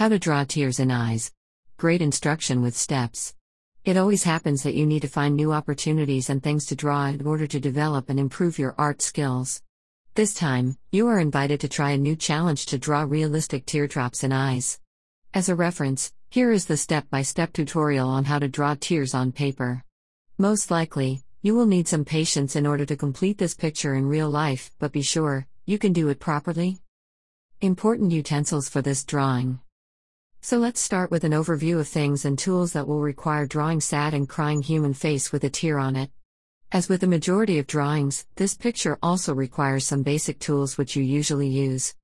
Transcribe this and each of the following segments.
How to draw tears in eyes. Great instruction with steps. It always happens that you need to find new opportunities and things to draw in order to develop and improve your art skills. This time, you are invited to try a new challenge to draw realistic teardrops in eyes. As a reference, here is the step by step tutorial on how to draw tears on paper. Most likely, you will need some patience in order to complete this picture in real life, but be sure, you can do it properly. Important utensils for this drawing. So let's start with an overview of things and tools that will require drawing sad and crying human face with a tear on it. As with the majority of drawings, this picture also requires some basic tools which you usually use.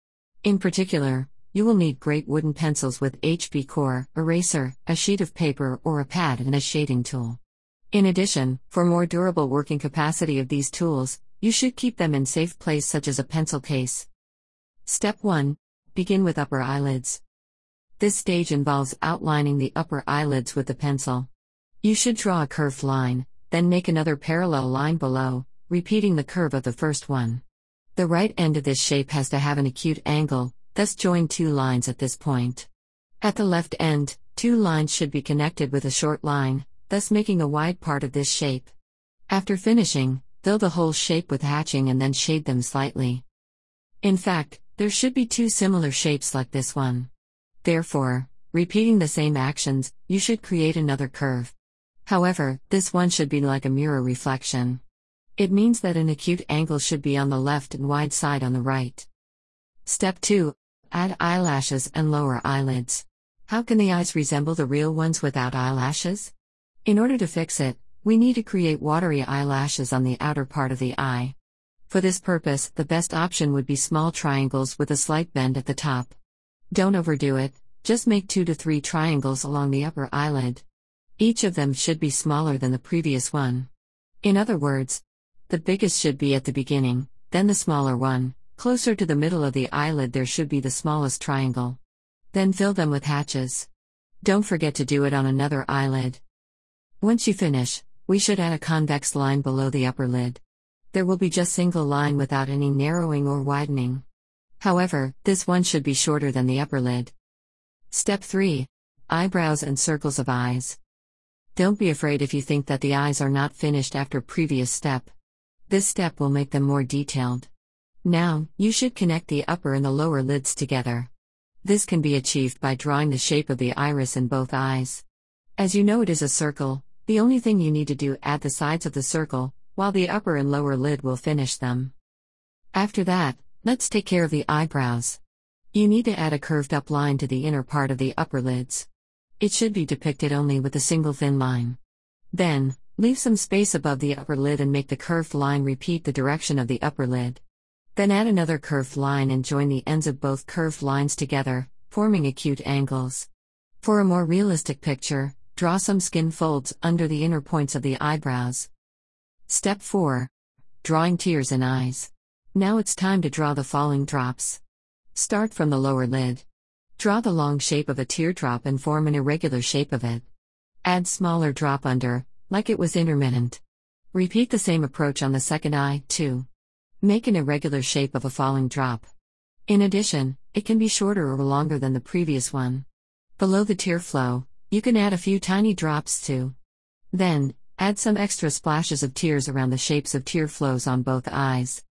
In particular, you will need great wooden pencils with HB core, eraser, a sheet of paper or a pad and a shading tool. In addition, for more durable working capacity of these tools, you should keep them in safe place such as a pencil case. Step 1. Begin with upper eyelids. This stage involves outlining the upper eyelids with the pencil. You should draw a curved line, then make another parallel line below, repeating the curve of the first one. The right end of this shape has to have an acute angle, thus join two lines at this point. At the left end, two lines should be connected with a short line, thus making a wide part of this shape. After finishing, fill the whole shape with hatching and then shade them slightly. In fact, there should be two similar shapes like this one. Therefore, repeating the same actions, you should create another curve. However, this one should be like a mirror reflection. It means that an acute angle should be on the left and wide side on the right. Step 2 Add eyelashes and lower eyelids. How can the eyes resemble the real ones without eyelashes? In order to fix it, we need to create watery eyelashes on the outer part of the eye. For this purpose, the best option would be small triangles with a slight bend at the top. Don't overdo it, just make 2 to 3 triangles along the upper eyelid. Each of them should be smaller than the previous one. In other words, the biggest should be at the beginning, then the smaller one, closer to the middle of the eyelid there should be the smallest triangle. Then fill them with hatches. Don't forget to do it on another eyelid. Once you finish, we should add a convex line below the upper lid. There will be just single line without any narrowing or widening. However, this one should be shorter than the upper lid. Step 3 Eyebrows and circles of eyes. Don't be afraid if you think that the eyes are not finished after previous step. This step will make them more detailed. Now, you should connect the upper and the lower lids together. This can be achieved by drawing the shape of the iris in both eyes. As you know it is a circle, the only thing you need to do add the sides of the circle, while the upper and lower lid will finish them. After that, Let's take care of the eyebrows. You need to add a curved up line to the inner part of the upper lids. It should be depicted only with a single thin line. Then, leave some space above the upper lid and make the curved line repeat the direction of the upper lid. Then add another curved line and join the ends of both curved lines together, forming acute angles. For a more realistic picture, draw some skin folds under the inner points of the eyebrows. Step 4 Drawing tears in eyes. Now it's time to draw the falling drops. Start from the lower lid. Draw the long shape of a teardrop and form an irregular shape of it. Add smaller drop under, like it was intermittent. Repeat the same approach on the second eye, too. Make an irregular shape of a falling drop. In addition, it can be shorter or longer than the previous one. Below the tear flow, you can add a few tiny drops too. Then, add some extra splashes of tears around the shapes of tear flows on both eyes.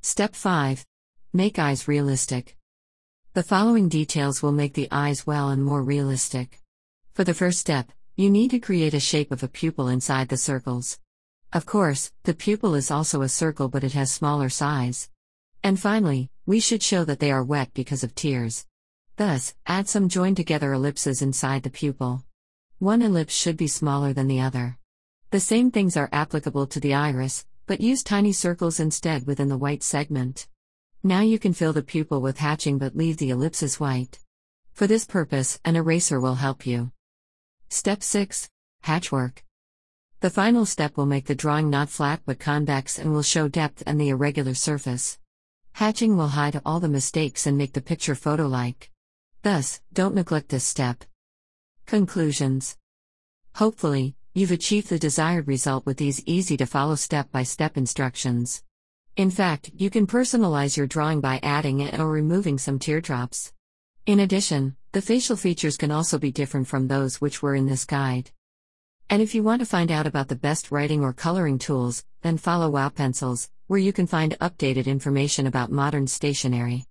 Step 5 Make eyes realistic. The following details will make the eyes well and more realistic. For the first step, you need to create a shape of a pupil inside the circles. Of course, the pupil is also a circle but it has smaller size. And finally, we should show that they are wet because of tears. Thus, add some joined together ellipses inside the pupil. One ellipse should be smaller than the other. The same things are applicable to the iris, but use tiny circles instead within the white segment. Now you can fill the pupil with hatching but leave the ellipses white. For this purpose, an eraser will help you. Step 6 Hatchwork. The final step will make the drawing not flat but convex and will show depth and the irregular surface. Hatching will hide all the mistakes and make the picture photo like. Thus, don't neglect this step. Conclusions Hopefully, You've achieved the desired result with these easy to follow step by step instructions. In fact, you can personalize your drawing by adding or removing some teardrops. In addition, The facial features can also be different from those which were in this guide. And if you want to find out about the best writing or coloring tools, then follow Wow Pencils, where you can find updated information about modern stationery.